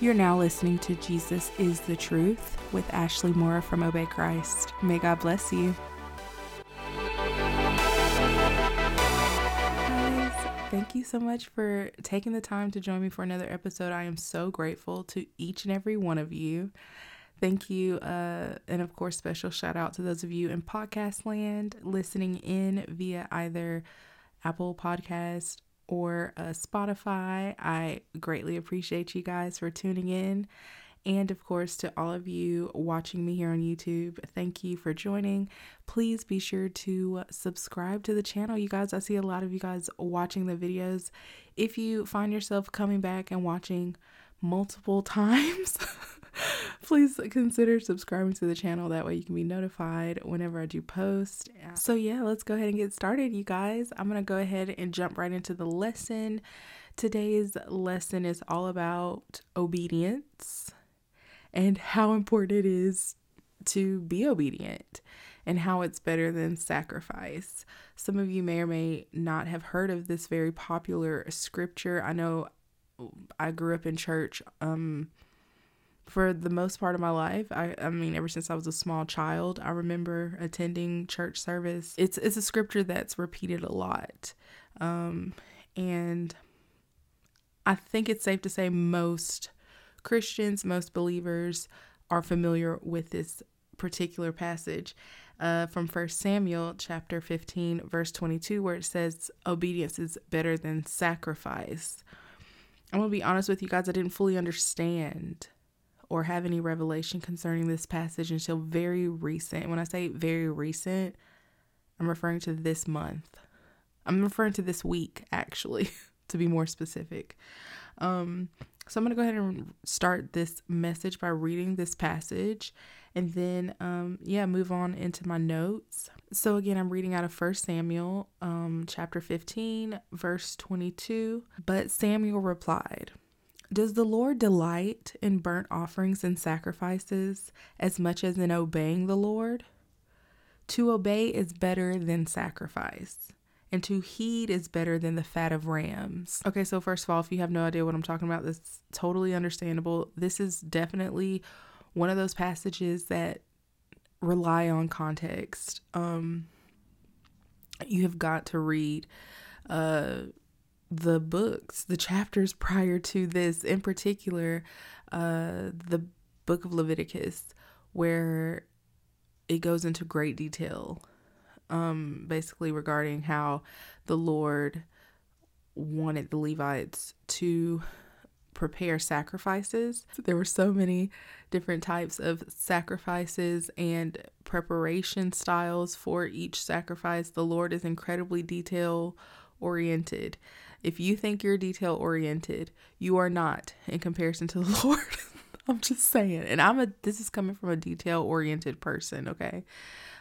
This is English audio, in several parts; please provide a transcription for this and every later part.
You're now listening to Jesus is the Truth with Ashley Mora from Obey Christ. May God bless you. Guys, thank you so much for taking the time to join me for another episode. I am so grateful to each and every one of you. Thank you. Uh, and of course, special shout out to those of you in podcast land listening in via either Apple Podcast or uh, Spotify. I greatly appreciate you guys for tuning in. And of course, to all of you watching me here on YouTube, thank you for joining. Please be sure to subscribe to the channel. You guys, I see a lot of you guys watching the videos. If you find yourself coming back and watching multiple times, please consider subscribing to the channel. That way you can be notified whenever I do post. So, yeah, let's go ahead and get started, you guys. I'm going to go ahead and jump right into the lesson. Today's lesson is all about obedience and how important it is to be obedient and how it's better than sacrifice. Some of you may or may not have heard of this very popular scripture. I know I grew up in church um for the most part of my life. I I mean ever since I was a small child, I remember attending church service. It's it's a scripture that's repeated a lot. Um and I think it's safe to say most Christians, most believers are familiar with this particular passage uh, from First Samuel chapter 15, verse 22, where it says, Obedience is better than sacrifice. I'm going to be honest with you guys, I didn't fully understand or have any revelation concerning this passage until very recent. When I say very recent, I'm referring to this month. I'm referring to this week, actually, to be more specific. Um, so I'm going to go ahead and start this message by reading this passage and then, um, yeah, move on into my notes. So again, I'm reading out of First Samuel, um, chapter 15, verse 22. But Samuel replied, Does the Lord delight in burnt offerings and sacrifices as much as in obeying the Lord? To obey is better than sacrifice and to heed is better than the fat of rams. Okay, so first of all, if you have no idea what I'm talking about, that's totally understandable. This is definitely one of those passages that rely on context. Um you have got to read uh the books, the chapters prior to this, in particular, uh the book of Leviticus where it goes into great detail um, basically regarding how the Lord wanted the Levites to prepare sacrifices. There were so many different types of sacrifices and preparation styles for each sacrifice. The Lord is incredibly detail oriented. If you think you're detail oriented, you are not in comparison to the Lord. I'm just saying. And I'm a this is coming from a detail oriented person, okay?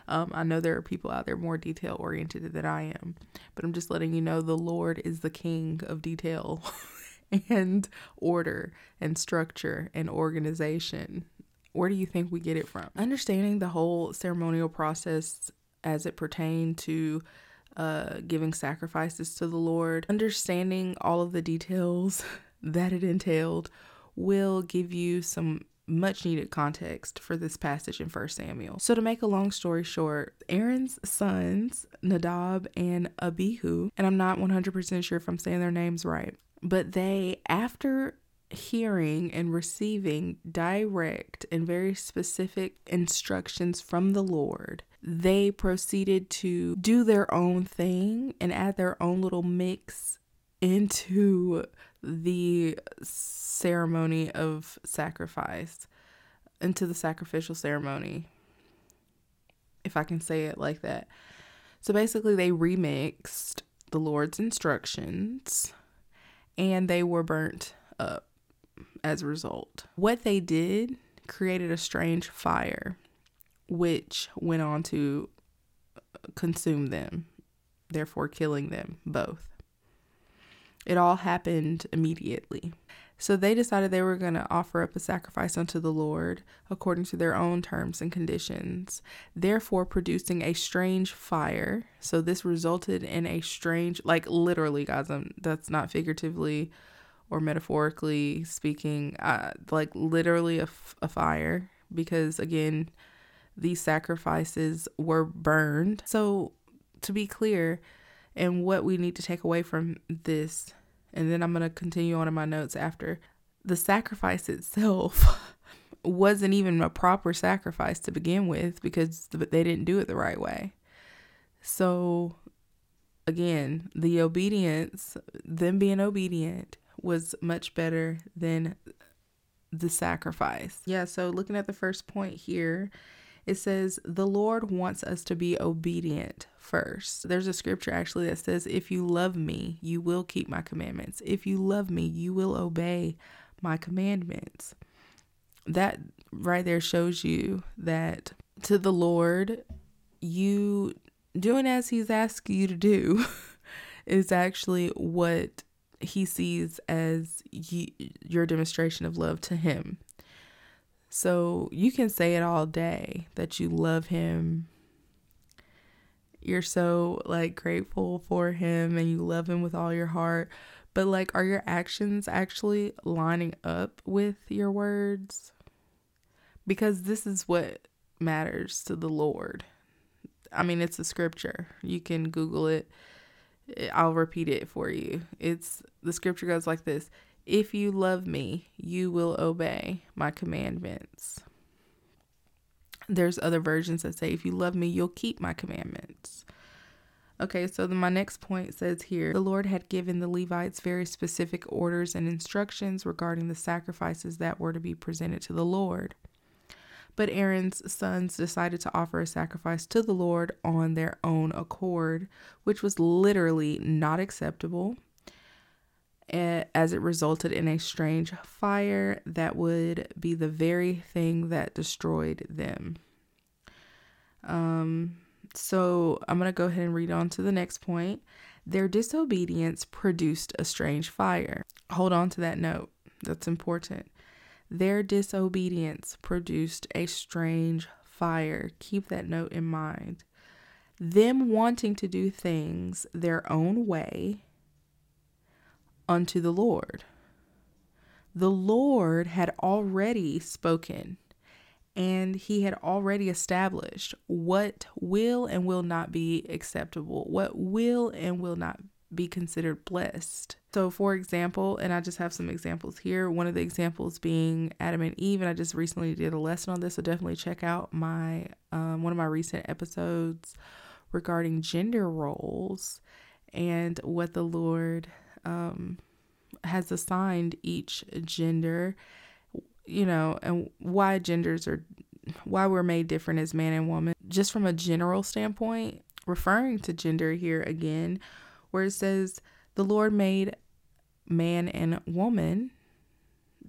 Um, I know there are people out there more detail oriented than I am, but I'm just letting you know the Lord is the king of detail and order and structure and organization. Where do you think we get it from? Understanding the whole ceremonial process as it pertained to uh, giving sacrifices to the Lord, understanding all of the details that it entailed will give you some much needed context for this passage in 1 Samuel. So, to make a long story short, Aaron's sons, Nadab and Abihu, and I'm not 100% sure if I'm saying their names right, but they, after hearing and receiving direct and very specific instructions from the Lord, they proceeded to do their own thing and add their own little mix into the ceremony of sacrifice, into the sacrificial ceremony, if I can say it like that. So basically, they remixed the Lord's instructions and they were burnt up as a result. What they did created a strange fire, which went on to consume them, therefore killing them both. It all happened immediately. So they decided they were going to offer up a sacrifice unto the Lord according to their own terms and conditions, therefore producing a strange fire. So this resulted in a strange, like literally, guys, I'm, that's not figuratively or metaphorically speaking, uh, like literally a, f- a fire, because again, these sacrifices were burned. So, to be clear, and what we need to take away from this, and then I'm going to continue on in my notes after the sacrifice itself wasn't even a proper sacrifice to begin with because they didn't do it the right way. So, again, the obedience, them being obedient, was much better than the sacrifice. Yeah, so looking at the first point here, it says, The Lord wants us to be obedient first. There's a scripture actually that says, If you love me, you will keep my commandments. If you love me, you will obey my commandments. That right there shows you that to the Lord, you doing as He's asking you to do is actually what He sees as your demonstration of love to Him. So you can say it all day that you love Him. You're so like grateful for Him and you love Him with all your heart. But like, are your actions actually lining up with your words? Because this is what matters to the Lord. I mean, it's a scripture. You can Google it. I'll repeat it for you. It's the scripture goes like this If you love me, you will obey my commandments. There's other versions that say, If you love me, you'll keep my commandments. Okay, so my next point says here the Lord had given the Levites very specific orders and instructions regarding the sacrifices that were to be presented to the Lord. But Aaron's sons decided to offer a sacrifice to the Lord on their own accord, which was literally not acceptable, as it resulted in a strange fire that would be the very thing that destroyed them. Um, so I'm going to go ahead and read on to the next point. Their disobedience produced a strange fire. Hold on to that note. That's important. Their disobedience produced a strange fire. Keep that note in mind. Them wanting to do things their own way unto the Lord. The Lord had already spoken and he had already established what will and will not be acceptable, what will and will not be considered blessed. So, for example, and I just have some examples here. One of the examples being Adam and Eve, and I just recently did a lesson on this, so definitely check out my um, one of my recent episodes regarding gender roles and what the Lord um, has assigned each gender you know, and why genders are why we're made different as man and woman. Just from a general standpoint, referring to gender here again, where it says the Lord made man and woman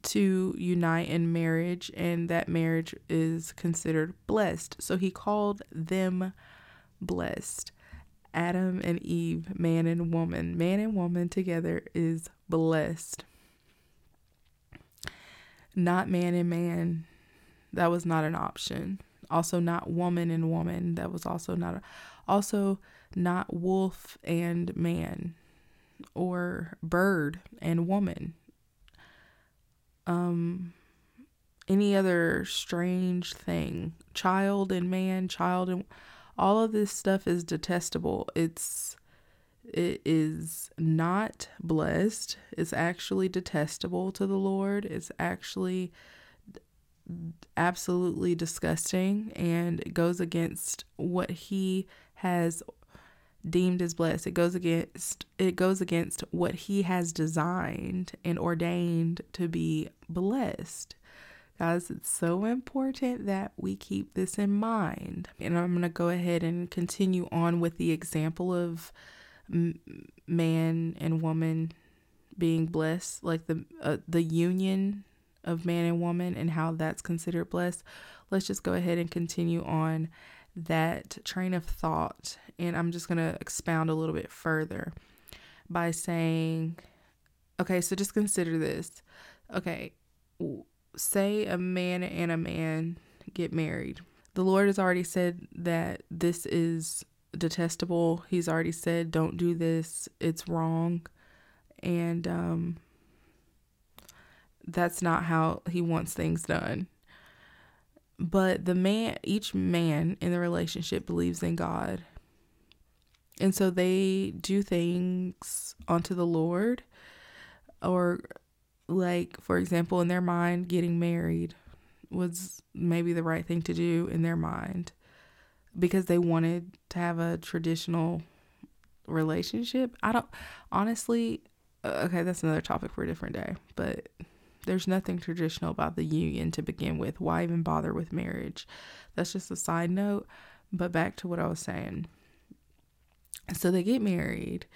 to unite in marriage and that marriage is considered blessed. So he called them blessed. Adam and Eve, man and woman, man and woman together is blessed not man and man. That was not an option. Also, not woman and woman. That was also not. A, also, not wolf and man, or bird and woman. Um, any other strange thing, child and man, child and all of this stuff is detestable. It's it is not blessed. It's actually detestable to the Lord. It's actually absolutely disgusting and it goes against what he has deemed as blessed. It goes against it goes against what he has designed and ordained to be blessed. Guys, it's so important that we keep this in mind. And I'm going to go ahead and continue on with the example of man and woman being blessed, like the uh, the union of man and woman and how that's considered blessed. Let's just go ahead and continue on that train of thought and I'm just going to expound a little bit further by saying okay, so just consider this. Okay, say a man and a man get married. The Lord has already said that this is detestable. He's already said, don't do this, it's wrong. And um, that's not how he wants things done. But the man, each man in the relationship believes in God. And so they do things unto the Lord, or like, for example, in their mind, getting married was maybe the right thing to do in their mind because they wanted to have a traditional relationship. I don't honestly, uh, okay, that's another topic for a different day, but there's nothing traditional about the union to begin with. Why even bother with marriage? That's just a side note. But back to what I was saying. So they get married,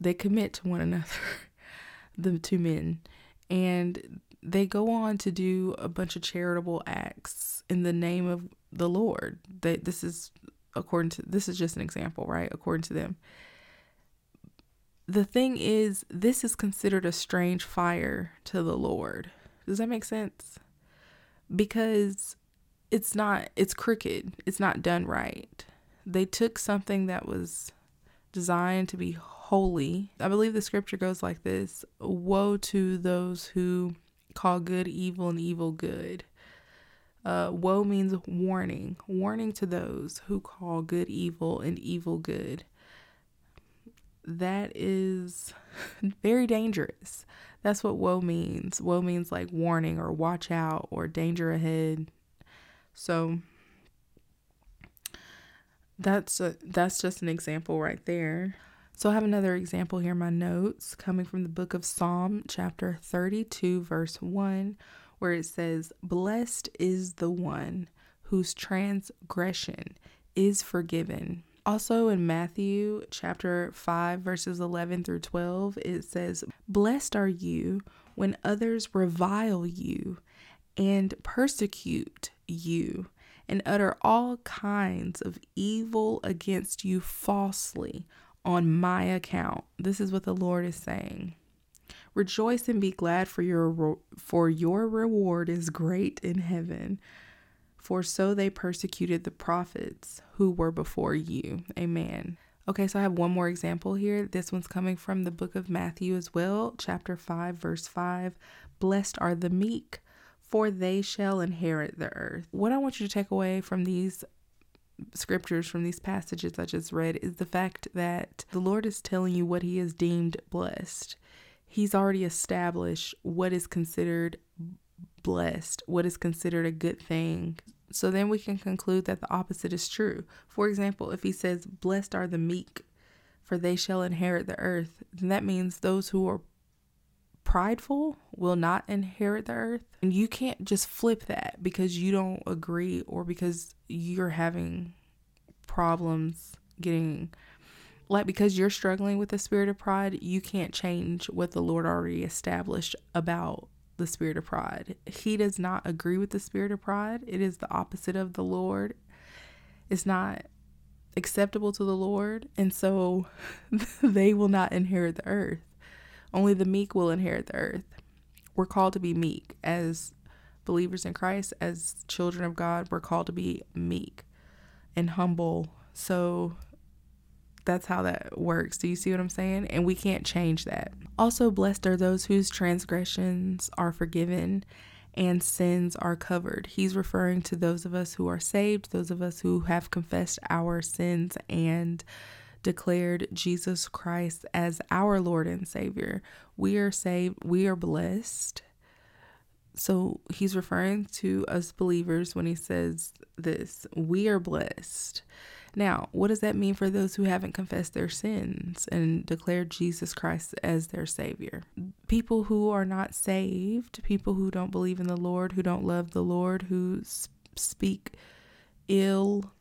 they commit to one another, the two men, and they go on to do a bunch of charitable acts in the name of the Lord. That this is according to this is just an example, right? According to them. The thing is, this is considered a strange fire to the Lord. Does that make sense? Because it's not it's crooked. It's not done right. They took something that was designed to be holy. I believe the scripture goes like this Woe to those who call good evil and evil good. Uh, woe means warning, warning to those who call good evil and evil good. That is very dangerous. That's what woe means. Woe means like warning or watch out or danger ahead. So that's a, that's just an example right there. So I have another example here in my notes coming from the book of Psalm chapter 32 verse 1 where it says blessed is the one whose transgression is forgiven. Also in Matthew chapter 5 verses 11 through 12 it says blessed are you when others revile you and persecute you and utter all kinds of evil against you falsely on my account. This is what the Lord is saying. Rejoice and be glad for your for your reward is great in heaven. For so they persecuted the prophets who were before you. Amen. Okay, so I have one more example here. This one's coming from the book of Matthew as well, chapter 5, verse 5. Blessed are the meek, for they shall inherit the earth. What I want you to take away from these scriptures, from these passages I just read, is the fact that the Lord is telling you what He has deemed blessed. He's already established what is considered blessed, what is considered a good thing. So then we can conclude that the opposite is true. For example, if He says, Blessed are the meek, for they shall inherit the earth, then that means those who are prideful will not inherit the earth. And you can't just flip that because you don't agree or because you're having problems getting like because you're struggling with the spirit of pride, you can't change what the Lord already established about the spirit of pride. He does not agree with the spirit of pride. It is the opposite of the Lord. It's not acceptable to the Lord, and so they will not inherit the earth. Only the meek will inherit the earth. We're called to be meek as believers in Christ, as children of God. We're called to be meek and humble. So that's how that works. Do you see what I'm saying? And we can't change that. Also, blessed are those whose transgressions are forgiven and sins are covered. He's referring to those of us who are saved, those of us who have confessed our sins and declared Jesus Christ as our Lord and Savior. We are saved, we are blessed. So he's referring to us believers when he says this we are blessed. Now, what does that mean for those who haven't confessed their sins and declared Jesus Christ as their Savior? People who are not saved, people who don't believe in the Lord, who don't love the Lord, who speak ill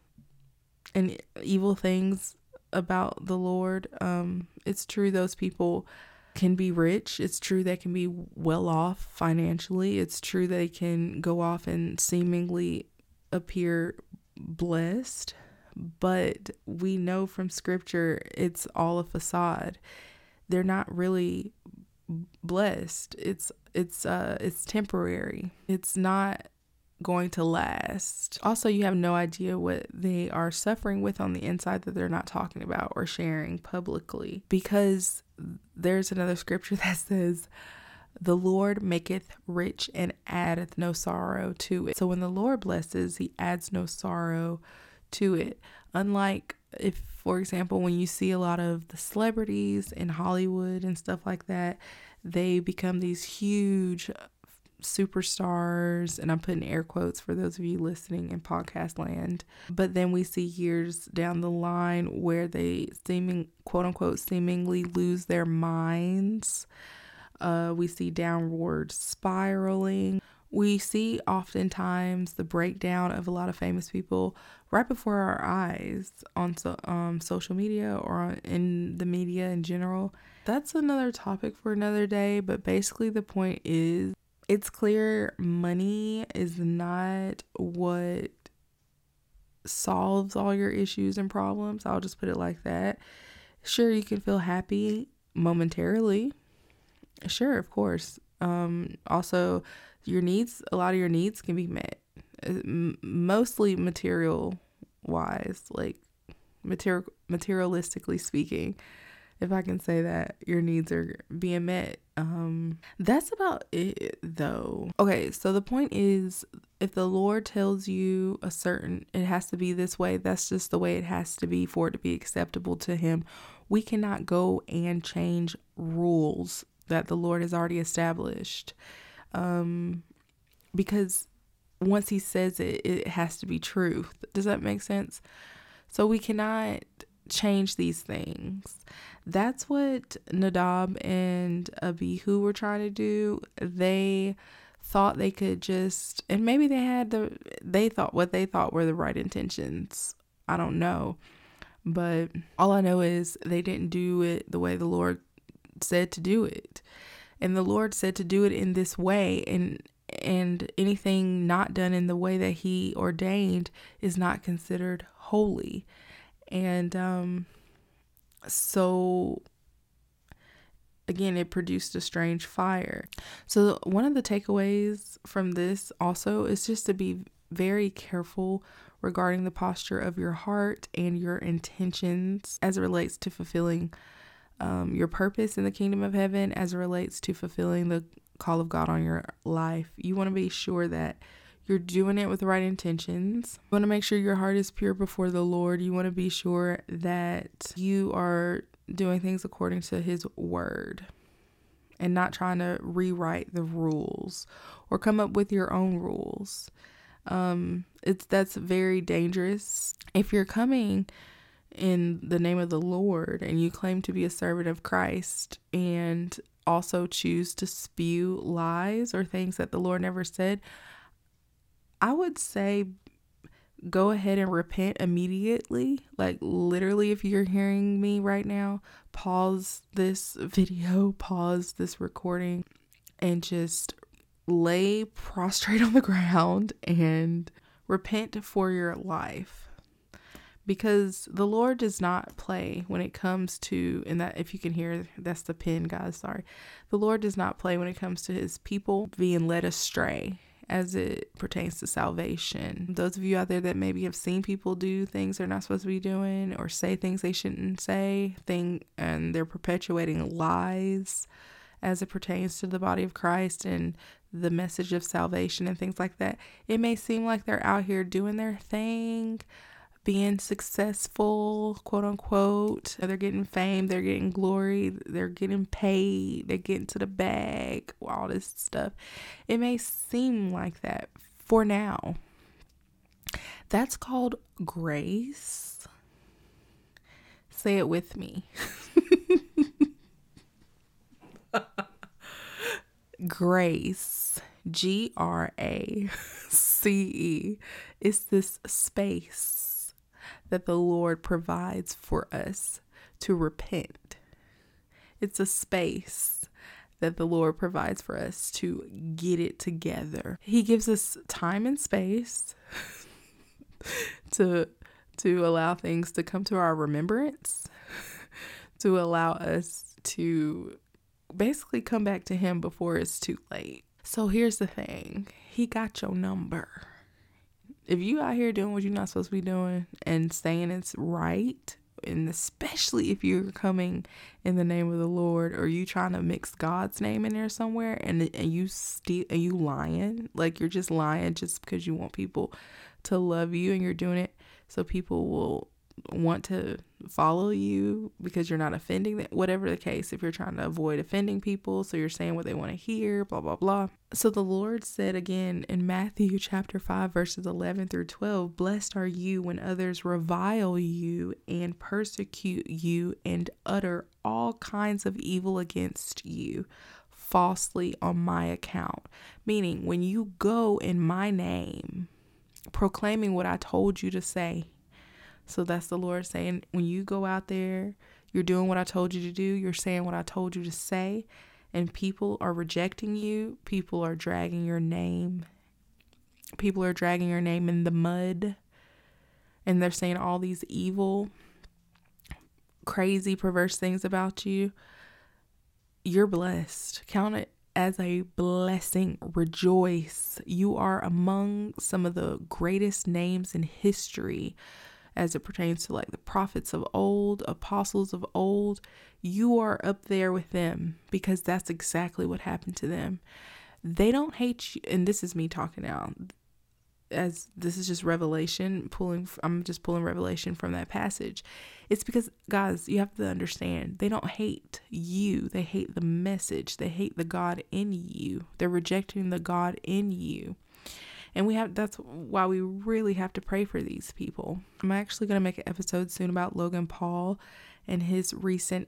and evil things about the Lord. Um, it's true those people can be rich. It's true they can be well off financially. It's true they can go off and seemingly appear blessed. But we know from scripture it's all a facade. They're not really blessed. It's it's uh it's temporary. It's not going to last. Also, you have no idea what they are suffering with on the inside that they're not talking about or sharing publicly because there's another scripture that says The Lord maketh rich and addeth no sorrow to it. So when the Lord blesses, he adds no sorrow to it. Unlike if, for example, when you see a lot of the celebrities in Hollywood and stuff like that, they become these huge superstars, and I'm putting air quotes for those of you listening in podcast land. But then we see years down the line where they seeming quote unquote seemingly lose their minds. Uh, we see downward spiraling. We see oftentimes the breakdown of a lot of famous people right before our eyes on so, um, social media or in the media in general. That's another topic for another day, but basically, the point is it's clear money is not what solves all your issues and problems. I'll just put it like that. Sure, you can feel happy momentarily. Sure, of course. Um, also, your needs, a lot of your needs can be met, uh, mostly material wise, like material materialistically speaking if I can say that your needs are being met. Um, that's about it though. Okay, so the point is if the Lord tells you a certain it has to be this way, that's just the way it has to be for it to be acceptable to him. We cannot go and change rules that the Lord has already established. Um because once he says it, it has to be truth. Does that make sense? So we cannot change these things. That's what Nadab and Abihu were trying to do. They thought they could just and maybe they had the they thought what they thought were the right intentions. I don't know. But all I know is they didn't do it the way the Lord said to do it. And the Lord said to do it in this way and and anything not done in the way that he ordained is not considered holy. And um, so, again, it produced a strange fire. So, one of the takeaways from this also is just to be very careful regarding the posture of your heart and your intentions as it relates to fulfilling um, your purpose in the kingdom of heaven, as it relates to fulfilling the call of God on your life. You want to be sure that you're doing it with the right intentions. You want to make sure your heart is pure before the Lord. You want to be sure that you are doing things according to His word and not trying to rewrite the rules or come up with your own rules. Um, it's that's very dangerous. If you're coming in the name of the Lord and you claim to be a servant of Christ and also choose to spew lies or things that the Lord never said, I would say go ahead and repent immediately. Like, literally, if you're hearing me right now, pause this video, pause this recording, and just lay prostrate on the ground and repent for your life. Because the Lord does not play when it comes to, and that if you can hear, that's the pin, guys, sorry. The Lord does not play when it comes to his people being led astray as it pertains to salvation. Those of you out there that maybe have seen people do things they're not supposed to be doing or say things they shouldn't say, thing and they're perpetuating lies as it pertains to the body of Christ and the message of salvation and things like that. It may seem like they're out here doing their thing, being successful, quote unquote. They're getting fame, they're getting glory, they're getting paid, they're getting to the bag, all this stuff. It may seem like that for now. That's called grace. Say it with me. grace. G R A C E. It's this space that the Lord provides for us to repent. It's a space that the Lord provides for us to get it together. He gives us time and space to to allow things to come to our remembrance, to allow us to basically come back to him before it's too late. So here's the thing. He got your number if you out here doing what you're not supposed to be doing and saying it's right and especially if you're coming in the name of the Lord or you trying to mix God's name in there somewhere and and you steal you lying like you're just lying just because you want people to love you and you're doing it so people will want to follow you because you're not offending them, whatever the case, if you're trying to avoid offending people, so you're saying what they want to hear, blah, blah, blah. So the Lord said again in Matthew chapter 5, verses 11 through 12 Blessed are you when others revile you and persecute you and utter all kinds of evil against you falsely on my account. Meaning, when you go in my name, proclaiming what I told you to say, so that's the Lord saying, when you go out there, you're doing what I told you to do, you're saying what I told you to say, and people are rejecting you, people are dragging your name, people are dragging your name in the mud, and they're saying all these evil, crazy, perverse things about you. You're blessed. Count it as a blessing. Rejoice. You are among some of the greatest names in history as it pertains to like the prophets of old, apostles of old, you are up there with them because that's exactly what happened to them. They don't hate you, and this is me talking now. As this is just revelation, pulling, I'm just pulling revelation from that passage. It's because, guys, you have to understand, they don't hate you. They hate the message. They hate the God in you. They're rejecting the God in you. And we have that's why we really have to pray for these people. I'm actually going to make an episode soon about Logan Paul and his recent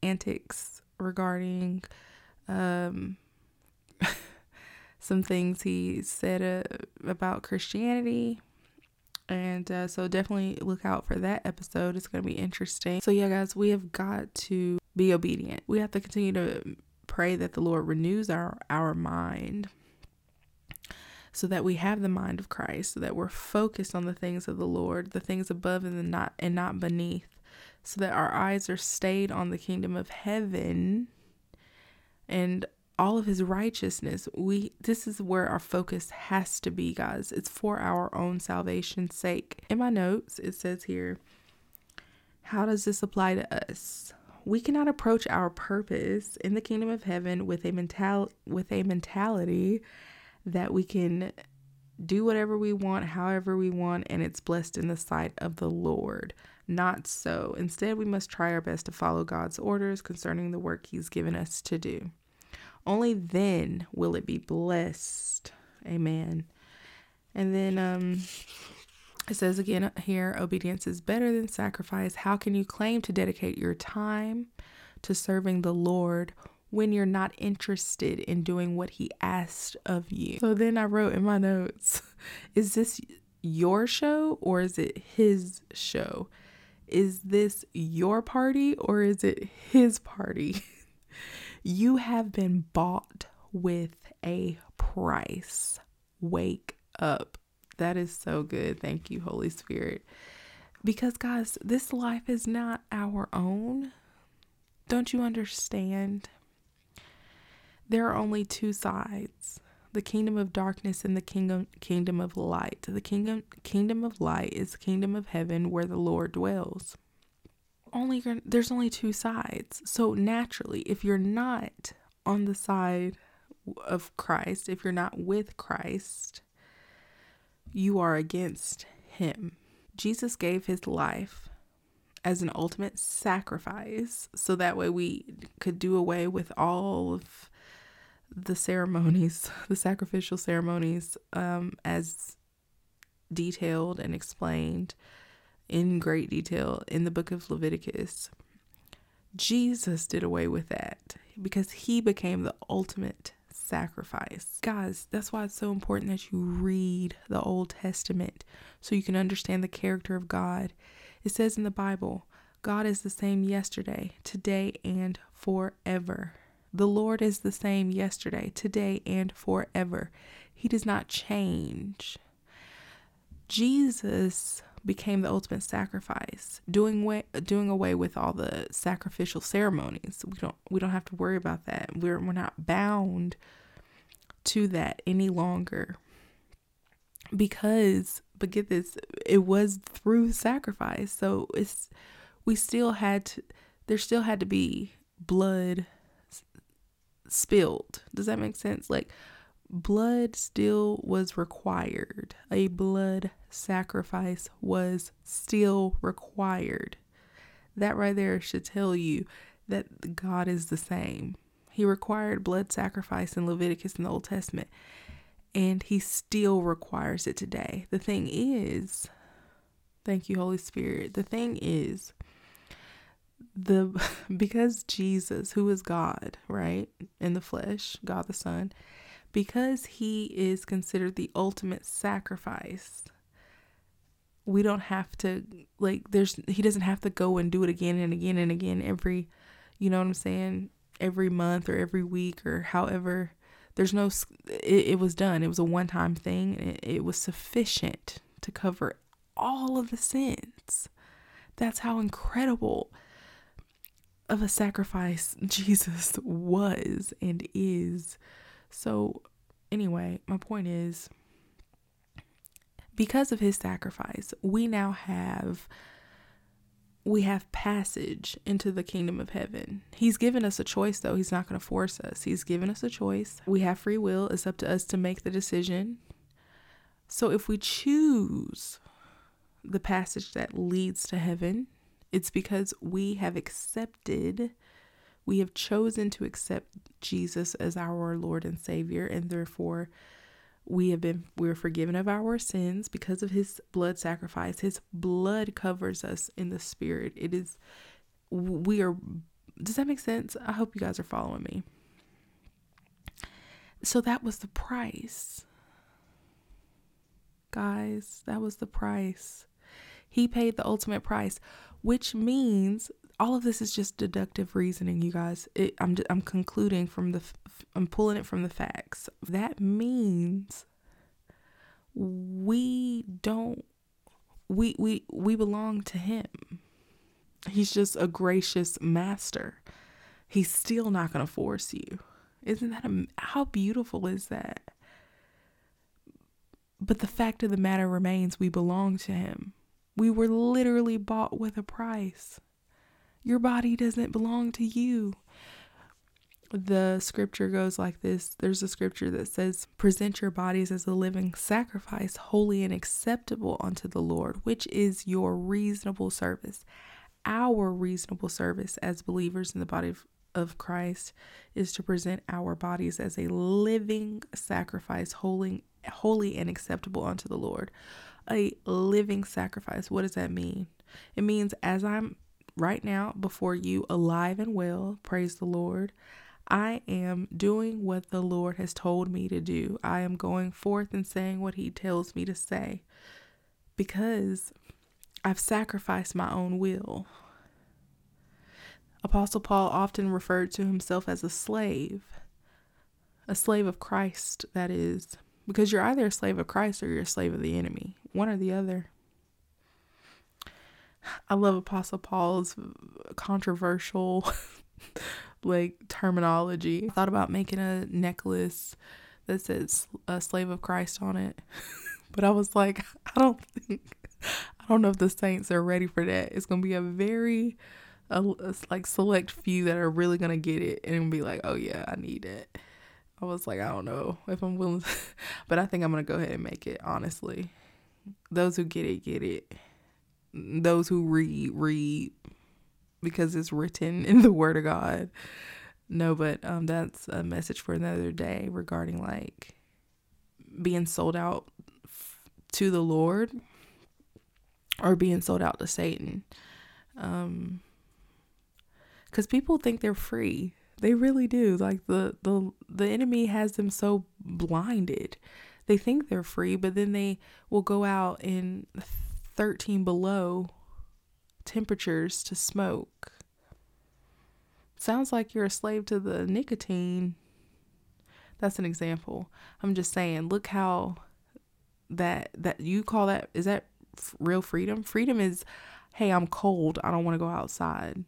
antics regarding um some things he said uh, about Christianity. And uh, so definitely look out for that episode. It's going to be interesting. So, yeah, guys, we have got to be obedient. We have to continue to pray that the Lord renews our, our mind so that we have the mind of Christ, so that we're focused on the things of the Lord, the things above and the not and not beneath, so that our eyes are stayed on the kingdom of heaven and all of his righteousness. We this is where our focus has to be, guys. It's for our own salvation's sake. In my notes, it says here, how does this apply to us? We cannot approach our purpose in the kingdom of heaven with a mental with a mentality that we can do whatever we want, however we want, and it's blessed in the sight of the Lord. Not so. Instead, we must try our best to follow God's orders concerning the work He's given us to do. Only then will it be blessed. Amen. And then um, it says again here obedience is better than sacrifice. How can you claim to dedicate your time to serving the Lord when you're not interested in doing what he asked of you. So then I wrote in my notes, is this your show or is it his show? Is this your party or is it his party? you have been bought with a price. Wake up. That is so good. Thank you, Holy Spirit. Because, guys, this life is not our own. Don't you understand? There are only two sides the kingdom of darkness and the kingdom kingdom of light. The kingdom kingdom of light is the kingdom of heaven where the Lord dwells. Only there's only two sides. So naturally, if you're not on the side of Christ, if you're not with Christ, you are against him. Jesus gave his life as an ultimate sacrifice so that way we could do away with all of the ceremonies, the sacrificial ceremonies, um, as detailed and explained in great detail in the book of Leviticus. Jesus did away with that because he became the ultimate sacrifice. Guys, that's why it's so important that you read the Old Testament so you can understand the character of God. It says in the Bible, God is the same yesterday, today, and forever. The Lord is the same yesterday, today, and forever. He does not change. Jesus became the ultimate sacrifice, doing way, doing away with all the sacrificial ceremonies. We don't we don't have to worry about that. We're we're not bound to that any longer. Because but get this, it was through sacrifice. So it's we still had to, there still had to be blood spilled. Does that make sense? Like, blood still was required. A blood sacrifice was still required. That right there should tell you that God is the same. He required blood sacrifice in Leviticus in the Old Testament, and He still requires it today. The thing is, thank you, Holy Spirit. The thing is, the because Jesus, who is God, right, in the flesh, God the Son, because he is considered the ultimate sacrifice we don't have to like there's he doesn't have to go and do it again and again and again every you know what i'm saying every month or every week or however there's no it, it was done. It was a one-time thing. It, it was sufficient to cover all of the sins. That's how incredible of a sacrifice jesus was and is so anyway my point is because of his sacrifice, we now have we have passage into the kingdom of heaven. He's given us a choice though. He's not going to force us. He's given us a choice. We have free will. It's up to us to make the decision. So if we choose the passage that leads to heaven, it's because we have accepted we have chosen to accept Jesus as our Lord and Savior and therefore we have been we are forgiven of our sins because of his blood sacrifice. His blood covers us in the spirit. It is we are does that make sense? I hope you guys are following me. So that was the price. Guys that was the price he paid the ultimate price which means all of this is just deductive reasoning you guys it, i'm i'm concluding from the I'm pulling it from the facts. That means we don't we we we belong to him. He's just a gracious master. He's still not going to force you. Isn't that a, how beautiful is that? But the fact of the matter remains we belong to him. We were literally bought with a price. Your body doesn't belong to you. The scripture goes like this. There's a scripture that says present your bodies as a living sacrifice holy and acceptable unto the lord which is your reasonable service. Our reasonable service as believers in the body of, of christ is to present our bodies as a living sacrifice holy holy and acceptable unto the lord a living sacrifice what does that mean it means as i'm right now before you alive and well praise the lord I am doing what the Lord has told me to do. I am going forth and saying what He tells me to say because I've sacrificed my own will. Apostle Paul often referred to himself as a slave, a slave of Christ, that is, because you're either a slave of Christ or you're a slave of the enemy, one or the other. I love Apostle Paul's controversial like terminology. I thought about making a necklace that says a slave of Christ on it. but I was like, I don't think I don't know if the saints are ready for that. It's going to be a very a, a, like select few that are really going to get it and be like, "Oh yeah, I need it." I was like, I don't know if I'm willing, to, but I think I'm going to go ahead and make it, honestly. Those who get it, get it. Those who read, read because it's written in the word of God. No, but um that's a message for another day regarding like being sold out to the Lord or being sold out to Satan. Um cuz people think they're free. They really do. Like the the the enemy has them so blinded. They think they're free, but then they will go out in 13 below temperatures to smoke. Sounds like you're a slave to the nicotine. That's an example. I'm just saying, look how that that you call that is that real freedom? Freedom is hey, I'm cold. I don't want to go outside.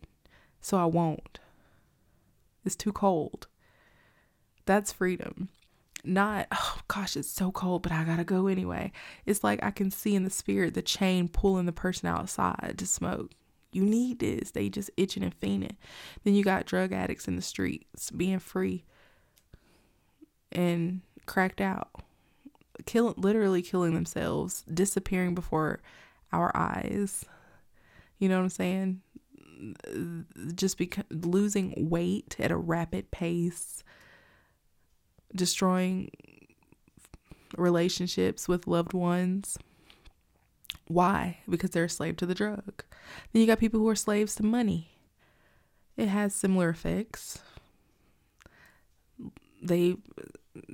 So I won't. It's too cold. That's freedom not oh gosh it's so cold but i gotta go anyway it's like i can see in the spirit the chain pulling the person outside to smoke you need this. They just itching and fainting. Then you got drug addicts in the streets being free and cracked out, killing literally killing themselves, disappearing before our eyes. You know what I'm saying? Just because losing weight at a rapid pace, destroying relationships with loved ones. Why? Because they're a slave to the drug. Then you got people who are slaves to money. It has similar effects. They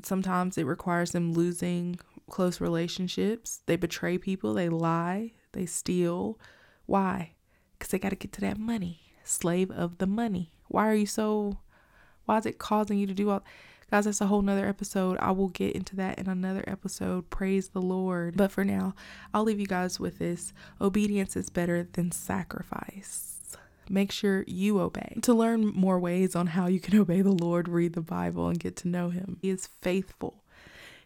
sometimes it requires them losing close relationships. They betray people, they lie, they steal. Why? Because they got to get to that money. Slave of the money. Why are you so, why is it causing you to do all? Guys, that's a whole nother episode. I will get into that in another episode. Praise the Lord. But for now, I'll leave you guys with this obedience is better than sacrifice. Make sure you obey. To learn more ways on how you can obey the Lord, read the Bible and get to know Him. He is faithful.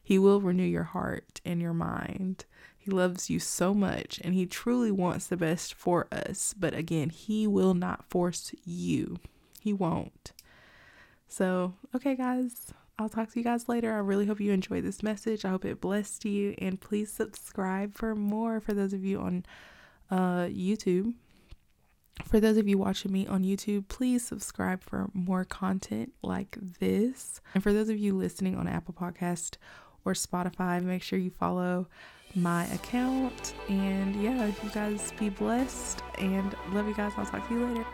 He will renew your heart and your mind. He loves you so much and He truly wants the best for us. But again, He will not force you. He won't. So, okay, guys, I'll talk to you guys later. I really hope you enjoyed this message. I hope it blessed you. And please subscribe for more for those of you on uh, YouTube. For those of you watching me on YouTube, please subscribe for more content like this. And for those of you listening on Apple Podcast or Spotify, make sure you follow my account. And yeah, you guys be blessed and love you guys. I'll talk to you later.